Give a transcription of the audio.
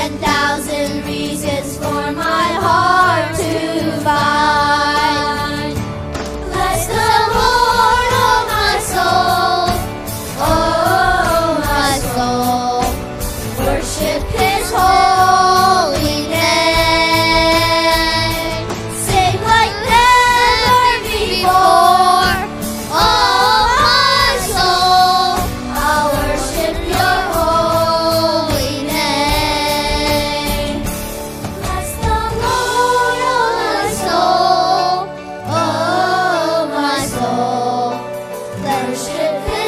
ten thousand reasons for my heart to find. to